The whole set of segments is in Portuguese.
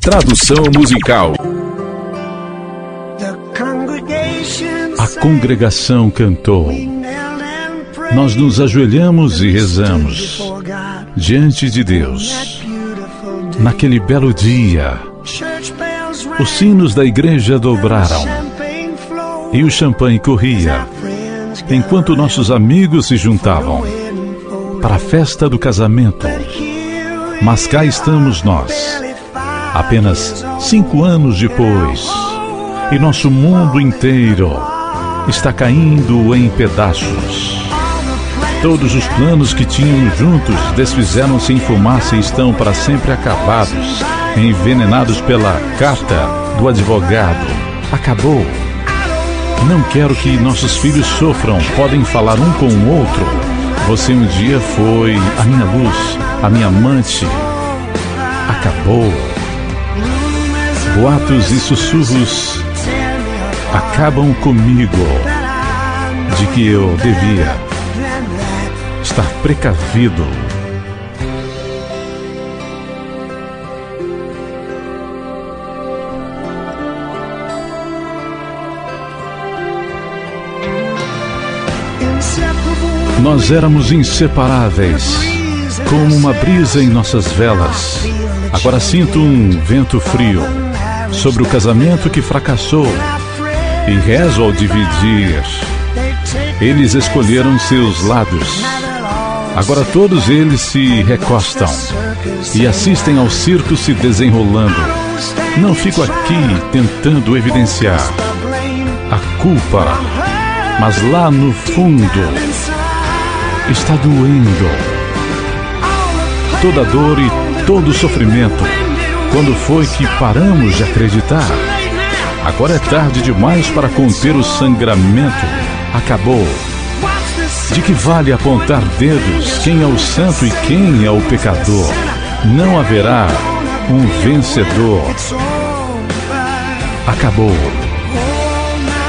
Tradução musical. A congregação cantou. Nós nos ajoelhamos e rezamos diante de Deus. Naquele belo dia, os sinos da igreja dobraram e o champanhe corria, enquanto nossos amigos se juntavam para a festa do casamento. Mas cá estamos nós, apenas cinco anos depois, e nosso mundo inteiro está caindo em pedaços. Todos os planos que tinham juntos desfizeram-se em fumaça e estão para sempre acabados, envenenados pela carta do advogado. Acabou. Não quero que nossos filhos sofram, podem falar um com o outro. Você um dia foi a minha luz, a minha amante. Acabou. Boatos e sussurros acabam comigo de que eu devia estar precavido. Nós éramos inseparáveis, como uma brisa em nossas velas. Agora sinto um vento frio sobre o casamento que fracassou e rezo ao dividir. Eles escolheram seus lados Agora todos eles se recostam e assistem ao circo se desenrolando. Não fico aqui tentando evidenciar a culpa, mas lá no fundo está doendo. Toda dor e todo sofrimento. Quando foi que paramos de acreditar? Agora é tarde demais para conter o sangramento. Acabou. De que vale apontar dedos quem é o santo e quem é o pecador? Não haverá um vencedor. Acabou.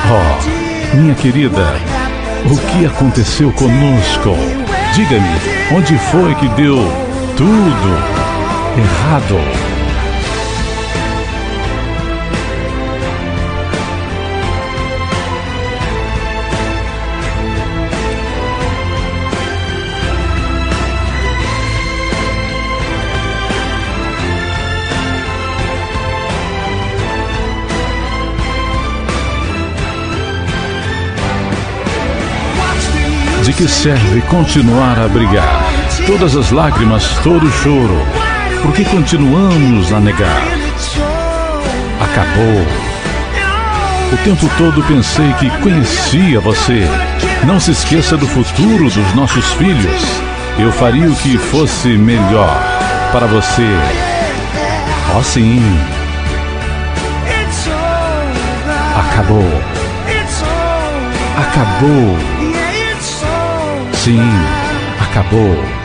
Oh, minha querida, o que aconteceu conosco? Diga-me, onde foi que deu tudo errado? De que serve continuar a brigar? Todas as lágrimas, todo o choro. Por que continuamos a negar? Acabou. O tempo todo pensei que conhecia você. Não se esqueça do futuro dos nossos filhos. Eu faria o que fosse melhor para você. Oh, sim. Acabou. Acabou. Sim, acabou.